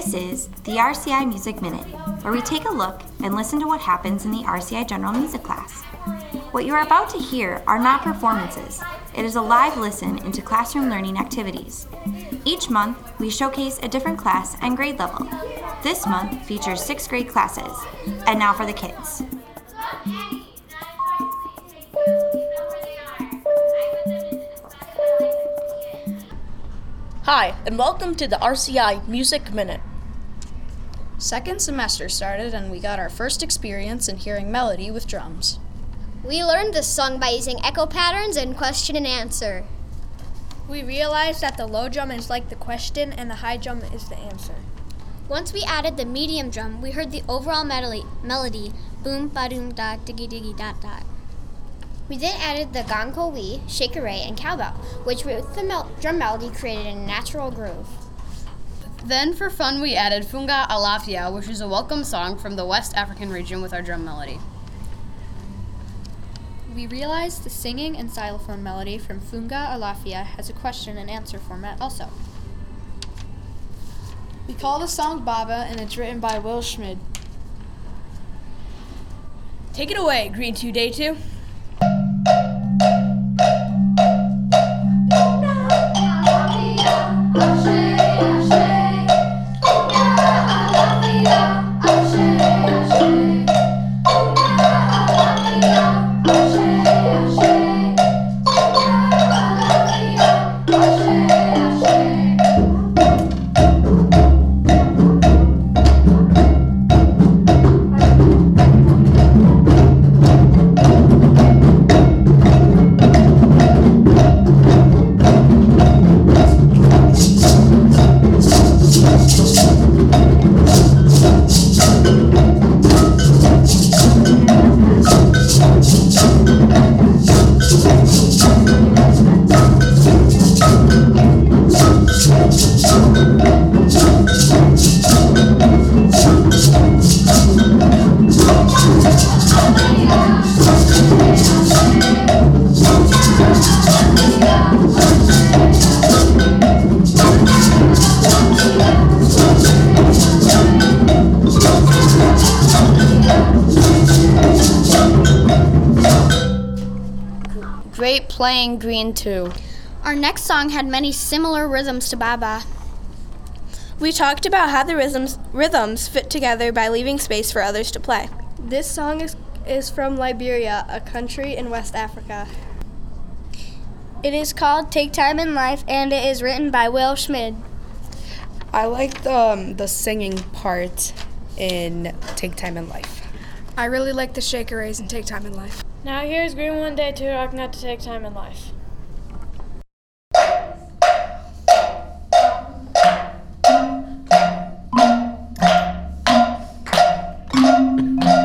This is the RCI Music Minute, where we take a look and listen to what happens in the RCI General Music class. What you are about to hear are not performances, it is a live listen into classroom learning activities. Each month, we showcase a different class and grade level. This month features sixth grade classes. And now for the kids. Hi, and welcome to the RCI Music Minute. Second semester started, and we got our first experience in hearing melody with drums. We learned this song by using echo patterns and question and answer. We realized that the low drum is like the question and the high drum is the answer. Once we added the medium drum, we heard the overall melody, melody boom ba doom da diggy diggy dot dot. We then added the gong wee, shekere, and cowbell, which with the mel- drum melody created a natural groove. Then, for fun, we added Funga Alafia, which is a welcome song from the West African region with our drum melody. We realized the singing and xylophone melody from Funga Alafia has a question and answer format also. We call the song Baba, and it's written by Will Schmid. Take it away, Green 2 Day 2. Playing, Green 2. Our next song had many similar rhythms to Baba. We talked about how the rhythms, rhythms fit together by leaving space for others to play. This song is, is from Liberia, a country in West Africa. It is called Take Time in Life and it is written by Will Schmid. I like the, um, the singing part in Take Time in Life. I really like the shekeres and Take Time in Life. Now here's Green One Day Two rocking out to Take Time in Life.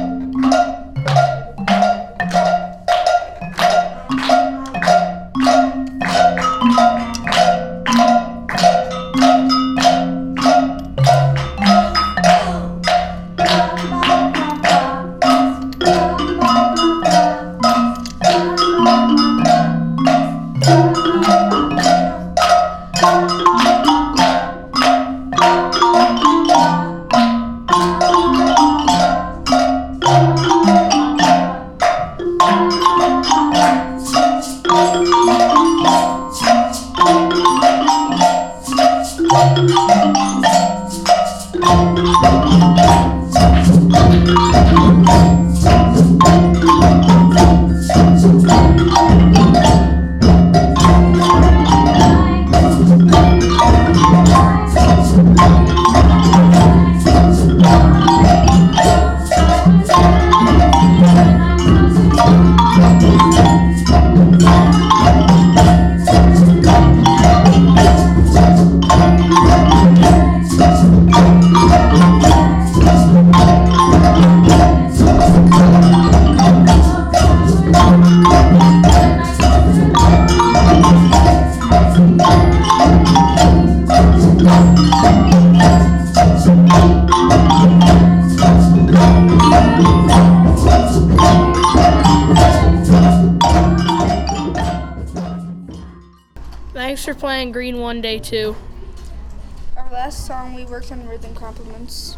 Thanks for playing Green One Day Two. Our last song, we worked on rhythm complements.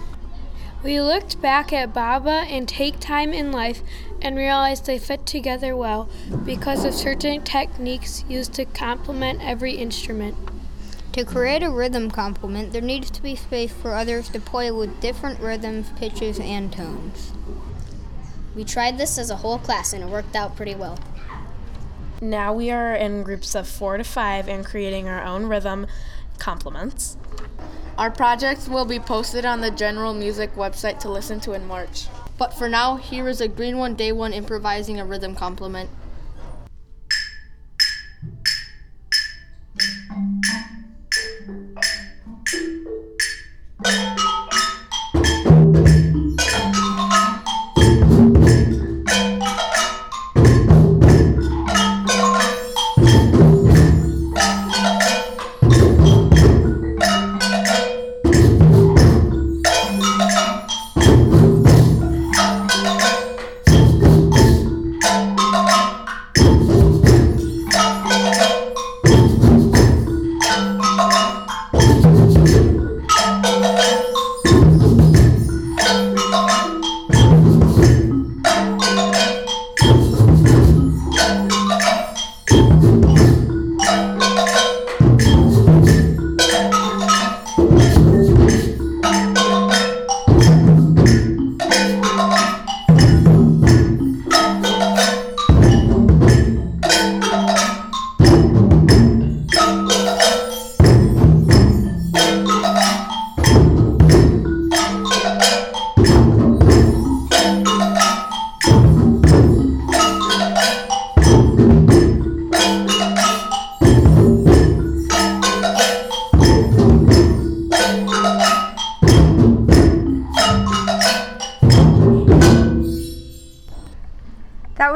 We looked back at Baba and Take Time in Life and realized they fit together well because of certain techniques used to complement every instrument. To create a rhythm complement, there needs to be space for others to play with different rhythms, pitches, and tones. We tried this as a whole class and it worked out pretty well. Now we are in groups of four to five and creating our own rhythm complements. Our projects will be posted on the General Music website to listen to in March. But for now, here is a green one, day one improvising a rhythm complement.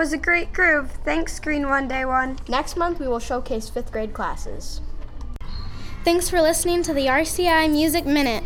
Was a great groove. Thanks, Green One Day One. Next month, we will showcase fifth grade classes. Thanks for listening to the RCI Music Minute.